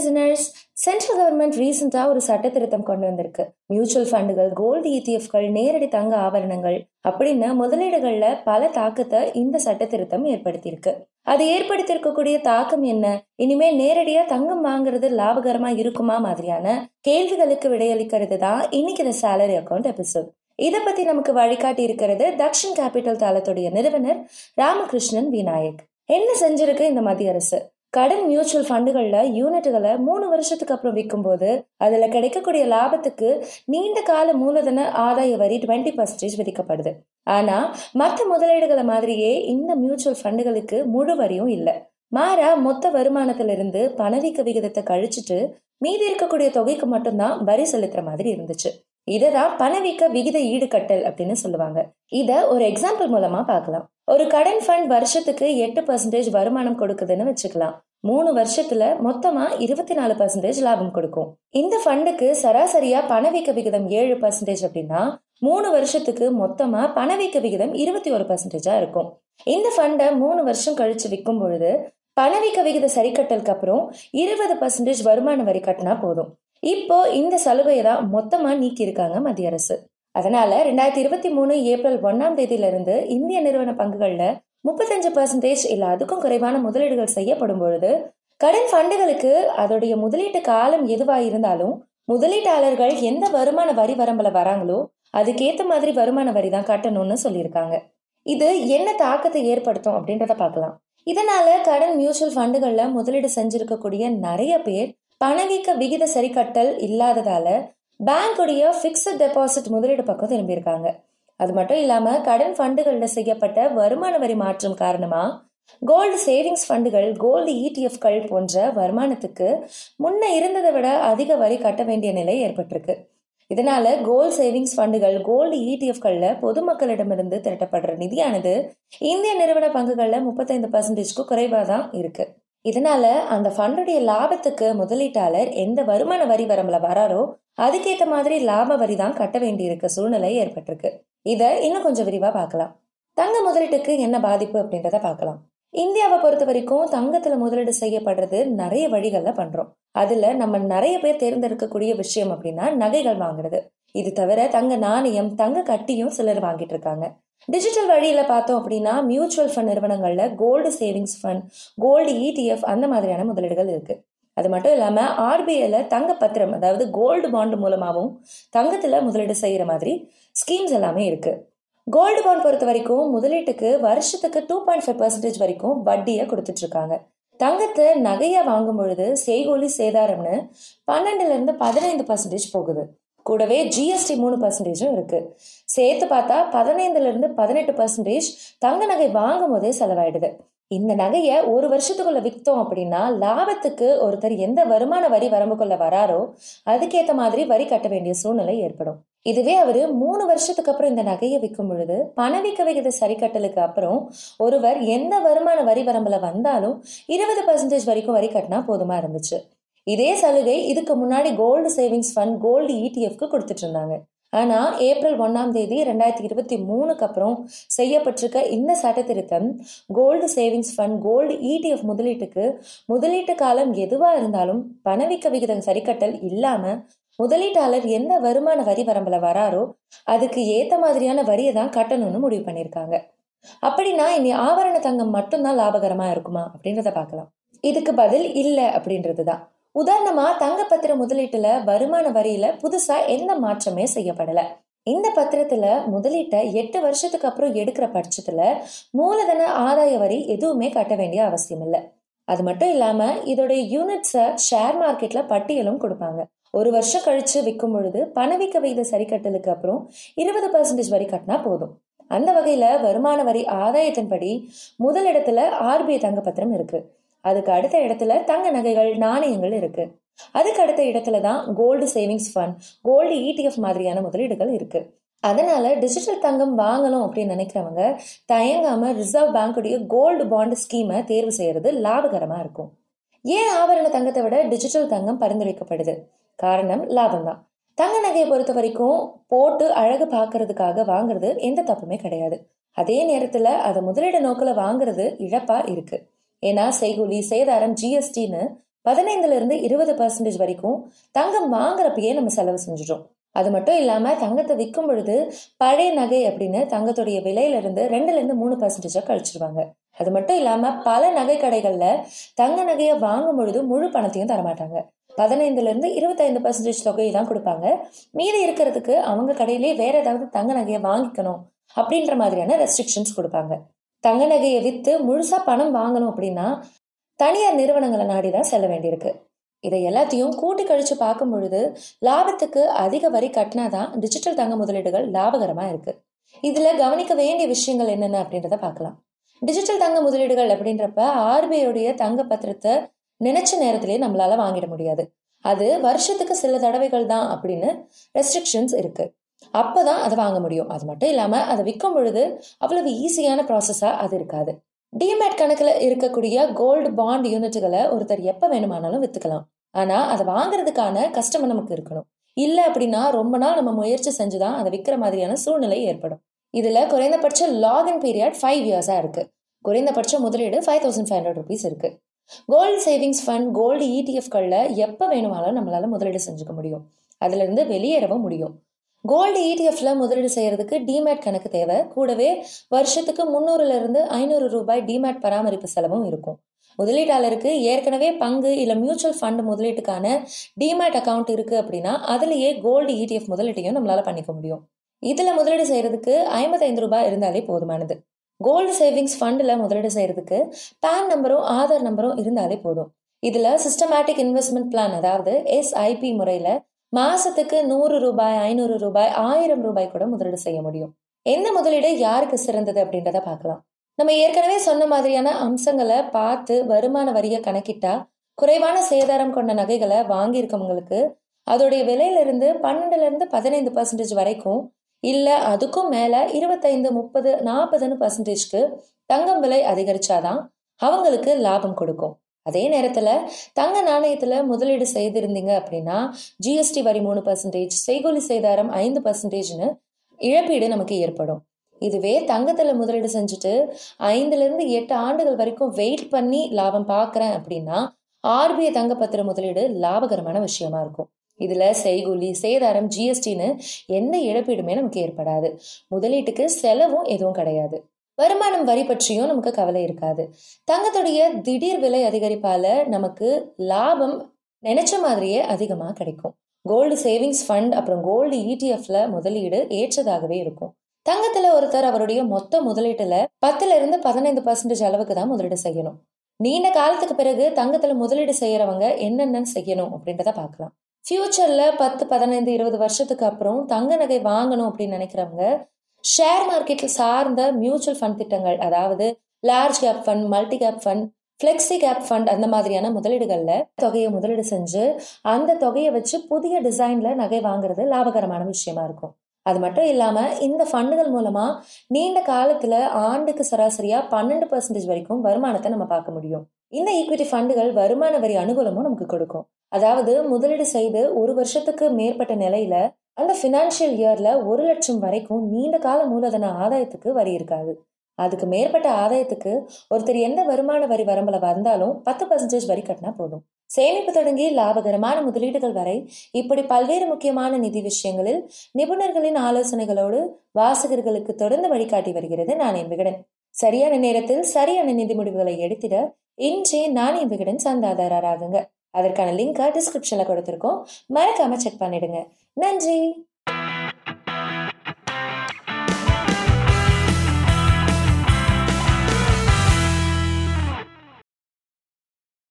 Listeners central government ரீசெண்டாக ஒரு சட்ட திருத்தம் கொண்டு வந்திருக்கு. மியூச்சுவல் ஃபண்டுகள் கோல்டு இடிஎஃப்கள் நேரடி தங்க ஆபரணங்கள் அப்படின்னு முதலீடுகள்ல பல தாக்கத்தை இந்த சட்ட திருத்தம் ஏற்படுத்தியிருக்கு. அது ஏற்படுத்தியிருக்கக்கூடிய தாக்கம் என்ன? இனிமேல் நேரடியா தங்கம் வாங்குறது லாபகரமா இருக்குமா மாதிரியான கேள்விகளுக்கு விடையளிக்கிறது தான் இன்னைக்கு இந்த சேலரி அக்கௌண்ட் எபிசோட் இதை பத்தி நமக்கு வழிகாட்டி இருக்கிறது தக்ஷன் கேபிட்டல் தளத்துடைய நிறுவனர் ராமகிருஷ்ணன் விநாயக். என்ன செஞ்சிருக்கு இந்த மத்திய அரசு? கடன் மியூச்சுவல் ஃபண்டுகளில் யூனிட்டுகளை மூணு வருஷத்துக்கு அப்புறம் விற்கும் போது கிடைக்கக்கூடிய லாபத்துக்கு நீண்ட கால மூலதன ஆதாய வரி டுவெண்ட்டி பர்சன்டேஜ் விதிக்கப்படுது. ஆனால் மற்ற முதலீடுகளை மாதிரியே இந்த மியூச்சுவல் ஃபண்டுகளுக்கு முழு வரியும் இல்லை. மாறா மொத்த வருமானத்திலிருந்து பணவீக்க விகிதத்தை கழிச்சிட்டு மீதி இருக்கக்கூடிய தொகைக்கு மட்டும்தான் வரி செலுத்துற மாதிரி இருந்துச்சு. இததான் பணவீக்க விகித ஈடுகட்டல் அப்படின்னு சொல்லுவாங்க. இத ஒரு எக்ஸாம்பிள் மூலமா பார்க்கலாம். ஒரு கடன் ஃபண்ட் வருஷத்துக்கு எட்டு பர்சன்டேஜ் வருமானம் கொடுக்குதுன்னு வச்சுக்கலாம். மூணு வருஷத்துல மொத்தமா இருபத்தி நாலு பர்சன்டேஜ் லாபம் கொடுக்கும். இந்த ஃபண்டுக்கு சராசரியா பணவீக்க விகிதம் ஏழு பர்சன்டேஜ் அப்படின்னா மூணு வருஷத்துக்கு மொத்தமா பணவீக்க விகிதம் இருபத்தி ஒரு பர்சன்டேஜா இருக்கும். இந்த ஃபண்டை மூணு வருஷம் கழிச்சு விற்கும் பொழுது பணவீக்க விகித சரிக்கட்டலுக்கு அப்புறம் இருபது பர்சன்டேஜ் வருமான வரி கட்டினா போதும். இப்போ இந்த சலுகையை தான் மொத்தமா நீக்கி இருக்காங்க மத்திய அரசு. அதனால ரெண்டாயிரத்தி இருபத்தி மூணு ஏப்ரல் ஒன்னாம் தேதியில இருந்து இந்திய நிறுவன பங்குகள்ல முப்பத்தஞ்சு பர்சன்டேஜ் இல்ல அதுக்கும் குறைவான முதலீடுகள் செய்யப்படும் பொழுது கடன் ஃபண்டுகளுக்கு அதோடைய முதலீட்டு காலம் எதுவா இருந்தாலும் முதலீட்டாளர்கள் எந்த வருமான வரி வரம்புல வராங்களோ அதுக்கேத்த மாதிரி வருமான வரி தான் கட்டணும்னு சொல்லியிருக்காங்க. இது என்ன தாக்கத்தை ஏற்படுத்தும் அப்படின்றத பார்க்கலாம். இதனால கடன் மியூச்சுவல் ஃபண்டுகள்ல முதலீடு செஞ்சிருக்கக்கூடிய நிறைய பேர் பணவீக்க விகித சரிக்கட்டல் இல்லாததால பேங்குடைய பிக்சட் டெபாசிட் முதலீடு பக்கம் திரும்பியிருக்காங்க. அது மட்டும் இல்லாம கடன் ஃபண்டுகளில் செய்யப்பட்ட வருமான வரி மாற்றம் காரணமா கோல்டு சேவிங்ஸ் ஃபண்டுகள் கோல்டு இடிஎஃப்கள் போன்ற வருமானத்துக்கு முன்ன இருந்ததை விட அதிக வரி கட்ட வேண்டிய நிலை ஏற்பட்டிருக்கு. இதனால கோல்டு சேவிங்ஸ் ஃபண்டுகள் கோல்டு இடிஎஃப்கள்ல பொதுமக்களிடமிருந்து திரட்டப்படுற நிதியானது இந்திய நிறுவன பங்குகள்ல முப்பத்தைந்து பர்சன்டேஜ்க்கு குறைவாக தான் இருக்கு. இதனால அந்த ஃபண்டுடைய லாபத்துக்கு முதலீட்டாளர் எந்த வருமான வரி வரம்புல வராரோ அதுக்கேத்த மாதிரி லாப வரி தான் கட்ட வேண்டியிருக்க. சூழ்நிலை ஏற்பட்டிருக்கு. இத இன்னும் கொஞ்சம் விரிவா பார்க்கலாம். தங்க முதலீட்டுக்கு என்ன பாதிப்பு அப்படின்றத பார்க்கலாம். இந்தியாவை பொறுத்த வரைக்கும் தங்கத்துல முதலீடு செய்யப்படுறது நிறைய வழிகள்ல பண்றோம். அதுல நம்ம நிறைய பேர் தேர்ந்தெடுக்கக்கூடிய விஷயம் அப்படின்னா நகைகள் வாங்குறது. இது தவிர தங்க நாணயம் தங்க கட்டியும் சிலர் வாங்கிட்டு இருக்காங்க. டிஜிட்டல் வழியில் பார்த்தோம் அப்படின்னா மியூச்சுவல் ஃபண்ட் நிறுவனங்களில் gold savings fund gold ETF அந்த மாதிரியான முதலீடுகள் இருக்கு. அது மட்டும் இல்லாமல் ஆர்பிஐயில் தங்க பத்திரம் அதாவது கோல்டு பாண்ட் மூலமாகவும் தங்கத்தில் முதலீடு செய்கிற மாதிரி ஸ்கீம்ஸ் எல்லாமே இருக்கு. கோல்டு பாண்ட் பொறுத்த வரைக்கும் முதலீட்டுக்கு வருஷத்துக்கு டூ பாயிண்ட் ஃபைவ் பர்சன்டேஜ் வரைக்கும் வட்டியை கொடுத்துட்டு இருக்காங்க. தங்கத்தை நகையை வாங்கும் பொழுது செய்கூலி சேதாரம்னு பன்னெண்டுல இருந்து பதினைந்து பர்சன்டேஜ் போகுது. கூடவே ஜிஎஸ்டி மூணு பர்சன்டேஜும் இருக்கு. சேர்த்து பார்த்தா பதினைந்துலேருந்து பதினெட்டு பர்சன்டேஜ் தங்க நகை வாங்கும் போதே செலவாயிடுது. இந்த நகையை ஒரு வருஷத்துக்குள்ள விற்றோம் அப்படின்னா லாபத்துக்கு ஒருத்தர் எந்த வருமான வரி வரம்புக்குள்ள வராரோ அதுக்கேற்ற மாதிரி வரி கட்ட வேண்டிய சூழ்நிலை ஏற்படும். இதுவே அவர் மூணு வருஷத்துக்கு அப்புறம் இந்த நகையை விற்கும் பொழுது பணவீக்க விகித சரி கட்டலுக்கு அப்புறம் ஒருவர் எந்த வருமான வரி வரம்புல வந்தாலும் இருபது பர்சன்டேஜ் வரைக்கும் வரி கட்டினா போதுமா இருந்துச்சு. இதே சலுகை இதுக்கு முன்னாடி கோல்டு சேவிங்ஸ் ஃபண்ட் கோல்டு இடிஎஃப்க்கு கொடுத்துட்டு இருந்தாங்க. ஆனா ஏப்ரல் ஒன்னாம் தேதி ரெண்டாயிரத்தி இருபத்தி மூணுக்கு அப்புறம் செய்யப்பட்டிருக்க இந்த சட்ட திருத்தம் gold savings fund gold ETF முதலீட்டுக்கு முதலீட்டு காலம் எதுவா இருந்தாலும் பணவீக்க விகிதம் சரிக்கட்டல் இல்லாம முதலீட்டாளர் எந்த வருமான வரி வரம்பில் வராரோ அதுக்கு ஏத்த மாதிரியான வரியை தான் கட்டணும்னு முடிவு பண்ணியிருக்காங்க. அப்படின்னா இனி ஆபரண தங்கம் மட்டும்தான் லாபகரமா இருக்குமா? அப்படின்றத பார்க்கலாம். இதுக்கு பதில் இல்லை அப்படின்றது தான். உதாரணமா தங்க பத்திர முதலீட்டுல வருமான வரியில புதுசா எந்த மாற்றமே செய்யப்படல. இந்த பத்திரத்துல முதலீட்டை எட்டு வருஷத்துக்கு அப்புறம் எடுக்கிற பட்சத்துல மூலதன ஆதாய வரி எதுவுமே கட்ட வேண்டிய அவசியம் இல்லை. அது மட்டும் இல்லாம இதோடைய யூனிட்ஸை ஷேர் மார்க்கெட்ல பட்டியலும் கொடுப்பாங்க. ஒரு வருஷம் கழிச்சு விற்கும் பொழுது பணவீக்க விகித சரி கட்டலுக்கு அப்புறம் இருபது பர்சன்டேஜ் வரி கட்டினா போதும். அந்த வகையில வருமான வரி ஆதாயத்தின்படி முதலிடத்துல ஆர்பிஐ தங்க பத்திரம் இருக்கு. அதுக்கு அடுத்த இடத்துல தங்க நகைகள் நாணயங்கள் இருக்கு. அதுக்கு அடுத்த இடத்துல தான் gold savings fund gold ETF மாதிரியான முதலீடுகள் இருக்கு. அதனால டிஜிட்டல் தங்கம் வாங்கணும் அப்படின்னு நினைக்கிறவங்க தயங்காம ரிசர்வ் பேங்குடைய கோல்டு பாண்டு ஸ்கீமை தேர்வு செய்யறது லாபகரமா இருக்கும். ஏன் ஆபரண தங்கத்தை விட டிஜிட்டல் தங்கம் பரிந்துரைக்கப்படுது? காரணம் லாபம் தான் தங்க நகையை பொறுத்த வரைக்கும் போட்டு அழகு பார்க்கறதுக்காக வாங்குறது எந்த தப்புமே கிடையாது. அதே நேரத்துல அதை முதலீடு நோக்கில் வாங்குறது இழப்பா இருக்கு. ஏன்னா செய்கூலி சேதாரம் ஜிஎஸ்டின்னு பதினைந்துல இருந்து இருபது பர்சன்டேஜ் வரைக்கும் தங்கம் வாங்குறப்பயே நம்ம செலவு செஞ்சிடும் அது மட்டும் இல்லாம தங்கத்தை விற்கும் பொழுது பழைய நகை அப்படின்னு தங்கத்துடைய விலையில இருந்து ரெண்டுல இருந்து மூணு பர்சன்டேஜா கழிச்சிருவாங்க. அது மட்டும் இல்லாம பல நகை கடைகள்ல தங்க நகையை வாங்கும் பொழுது முழு பணத்தையும் தரமாட்டாங்க. பதினைந்துல இருந்து இருபத்தைந்து பர்சன்டேஜ் தொகையை தான் கொடுப்பாங்க. மீதி இருக்கிறதுக்கு அவங்க கடையிலேயே வேற ஏதாவது தங்க நகையை வாங்கிக்கணும் அப்படின்ற மாதிரியான ரெஸ்ட்ரிக்ஷன்ஸ் கொடுப்பாங்க. தங்க நகையை விற்று முழுசாக பணம் வாங்கணும் அப்படின்னா தனியார் நிறுவனங்களை நாடி தான் செல்ல வேண்டியிருக்கு. இதை எல்லாத்தையும் கூட்டி கழிச்சு பார்க்கும் பொழுது லாபத்துக்கு அதிக வரி கட்டினாதான் டிஜிட்டல் தங்க முதலீடுகள் லாபகரமாக இருக்கு. இதில் கவனிக்க வேண்டிய விஷயங்கள் என்னென்ன அப்படின்றத பார்க்கலாம். டிஜிட்டல் தங்க முதலீடுகள் அப்படின்றப்ப ஆர்பிஐடைய தங்க பத்திரத்தை நினைச்ச நேரத்திலேயே நம்மளால வாங்கிட முடியாது. அது வருஷத்துக்கு சில தடவைகள் தான் அப்படின்னு ரெஸ்ட்ரிக்ஷன்ஸ் இருக்கு. அப்பதான் அதை வாங்க முடியும். அது மட்டும் இல்லாமல் அதை விற்கும் பொழுது அவ்வளவு ஈஸியான ப்ராசஸாக அது இருக்காது. டிமேட் கணக்கில் இருக்கக்கூடிய கோல்டு பாண்ட் யூனிட்டுகளை ஒருத்தர் எப்போ வேணுமானாலும் விற்றுக்கலாம் ஆனால் அதை வாங்குறதுக்கான கஷ்டம் நமக்கு இருக்கணும். இல்லை அப்படின்னா ரொம்ப நாள் நம்ம முயற்சி செஞ்சு தான் அதை விற்கிற மாதிரியான சூழ்நிலை ஏற்படும். இதில் குறைந்தபட்ச லாகின் பீரியட் ஃபைவ் இயர்ஸாக இருக்குது குறைந்தபட்ச முதலீடு five thousand five hundred rupees இருக்குது கோல்டு சேவிங்ஸ் ஃபண்ட் கோல்டு இடிஎஃப்களில் எப்போ வேணுமானாலும் நம்மளால் முதலீடு செஞ்சுக்க முடியும். அதுலேருந்து வெளியேறவும் முடியும். கோல்டு இடிஎஃப்ல முதலீடு செய்யறதுக்கு டிமேட் கணக்கு தேவை. கூடவே வருஷத்துக்கு முந்நூறுலேருந்து ஐநூறு ரூபாய் டிமேட் பராமரிப்பு செலவும் இருக்கும். முதலீட்டாளருக்கு ஏற்கனவே பங்கு இல்ல மியூச்சுவல் ஃபண்ட் முதலீட்டுக்கான டிமேட் அக்கௌண்ட் இருக்கு அப்படின்னா அதுலயே கோல்டு இடிஎஃப் முதலீட்டையும் நம்மளால பண்ணிக்க முடியும். இதுல முதலீடு செய்யறதுக்கு ஐம்பத்தைந்து ரூபாய் இருந்தாலே போதுமானது. கோல்டு சேவிங்ஸ் ஃபண்டில் முதலீடு செய்யறதுக்கு பேன் நம்பரும் ஆதார் நம்பரும் இருந்தாலே போதும். இதுல சிஸ்டமேட்டிக் இன்வெஸ்ட்மெண்ட் பிளான் அதாவது எஸ்ஐபி முறையில மாசத்துக்கு நூறு ரூபாய் ஐநூறு ரூபாய் ஆயிரம் ரூபாய் கூட முதலீடு செய்ய முடியும். எந்த முதலீடு யாருக்கு சிறந்தது அப்படின்றத பார்க்கலாம். நம்ம ஏற்கனவே சொன்ன மாதிரியான அம்சங்களை பார்த்து வருமான வரியை கணக்கிட்டா குறைவான சேதாரம் கொண்ட நகைகளை வாங்கியிருக்கவங்களுக்கு அதோடைய விலையிலிருந்து பன்னெண்டுல இருந்து பதினைந்து பர்சன்டேஜ் வரைக்கும் இல்ல அதுக்கும் மேல இருபத்தைந்து முப்பது நாற்பதுன்னு பர்சன்டேஜ்க்கு தங்கம் விலை அதிகரிச்சாதான் அவங்களுக்கு லாபம் கொடுக்கும். அதே நேரத்தில் தங்க நாணயத்தில் முதலீடு செய்திருந்தீங்க அப்படின்னா ஜிஎஸ்டி வரி மூணு பர்சன்டேஜ் செய்கூலி சேதாரம் ஐந்து பர்சன்டேஜ்னு இழப்பீடு நமக்கு ஏற்படும். இதுவே தங்கத்தில் முதலீடு செஞ்சுட்டு ஐந்துலேருந்து எட்டு ஆண்டுகள் வரைக்கும் வெயிட் பண்ணி லாபம் பார்க்குறேன் அப்படின்னா ஆர்பிஐ தங்கப்பத்திர முதலீடு லாபகரமான விஷயமா இருக்கும். இதுல செய்கூலி சேதாரம் ஜிஎஸ்டின்னு எந்த இழப்பீடுமே நமக்கு ஏற்படாது. முதலீட்டுக்கு செலவும் எதுவும் கிடையாது. வருமானம் வரி பற்றியும் நமக்கு கவலை இருக்காது. தங்கத்துடைய திடீர் விலை அதிகரிப்பால நமக்கு லாபம் நினைச்ச மாதிரியே அதிகமாக கிடைக்கும். கோல்டு சேவிங்ஸ் ஃபண்ட் அப்புறம் கோல்டு இடிஎஃப்ல முதலீடு ஏற்றதாகவே இருக்கும். தங்கத்துல ஒருத்தர் அவருடைய மொத்த முதலீட்டுல பத்துல இருந்து பதினைந்து பர்சன்டேஜ் அளவுக்கு தான் முதலீடு செய்யணும். நீண்ட காலத்துக்கு பிறகு தங்கத்துல முதலீடு செய்யறவங்க என்னென்ன செய்யணும் அப்படின்றத பார்க்கலாம். ஃபியூச்சர்ல பத்து பதினைந்து இருபது வருஷத்துக்கு அப்புறம் தங்க நகை வாங்கணும் அப்படின்னு நினைக்கிறவங்க ஷேர் மார்க்கெட்டில் சார்ந்த மியூச்சுவல் ஃபண்ட் திட்டங்கள் அதாவது large cap fund multi cap fund flexi cap fund அந்த மாதிரியான முதலீடுகளில் தொகையை முதலீடு செஞ்சு அந்த தொகையை வச்சு புதிய டிசைனில் நகை வாங்குறது லாபகரமான விஷயமா இருக்கும். அது மட்டும் இல்லாமல் இந்த ஃபண்டுகள் மூலமாக நீண்ட காலத்தில் ஆண்டுக்கு சராசரியாக பன்னெண்டு பர்சன்டேஜ் வரைக்கும் வருமானத்தை நம்ம பார்க்க முடியும். இந்த ஈக்விட்டி ஃபண்டுகள் வருமான வரி அனுகூலமும் நமக்கு கொடுக்கும். அதாவது முதலீடு செய்து ஒரு வருஷத்துக்கு மேற்பட்ட நிலையில அந்த ஃபினான்ஷியல் இயர்ல ஒரு லட்சம் வரைக்கும் நீண்ட கால மூலதன ஆதாயத்துக்கு வரி இருக்காது. அதுக்கு மேற்பட்ட ஆதாயத்துக்கு ஒருத்தர் எந்த வருமான வரி வரம்புல வந்தாலும் பத்து பர்சன்டேஜ் வரி கட்டினா போதும். சேமிப்பு தொடங்கி லாபகரமான முதலீடுகள் வரை இப்படி பல்வேறு முக்கியமான நிதி விஷயங்களில் நிபுணர்களின் ஆலோசனைகளோடு வாசகர்களுக்கு தொடர்ந்து வழிகாட்டி வருகிறது நாணயம் விகடன். சரியான நேரத்தில் சரியான நிதி முடிவுகளை எடுத்திட இன்றே நாணயம் விகடன் சந்தாதாரராகுங்க. அதற்கான லிங்கை டிஸ்கிரிப்ஷன்ல கொடுத்துருக்கோம். மறக்காம செக் பண்ணிடுங்க. நன்றி!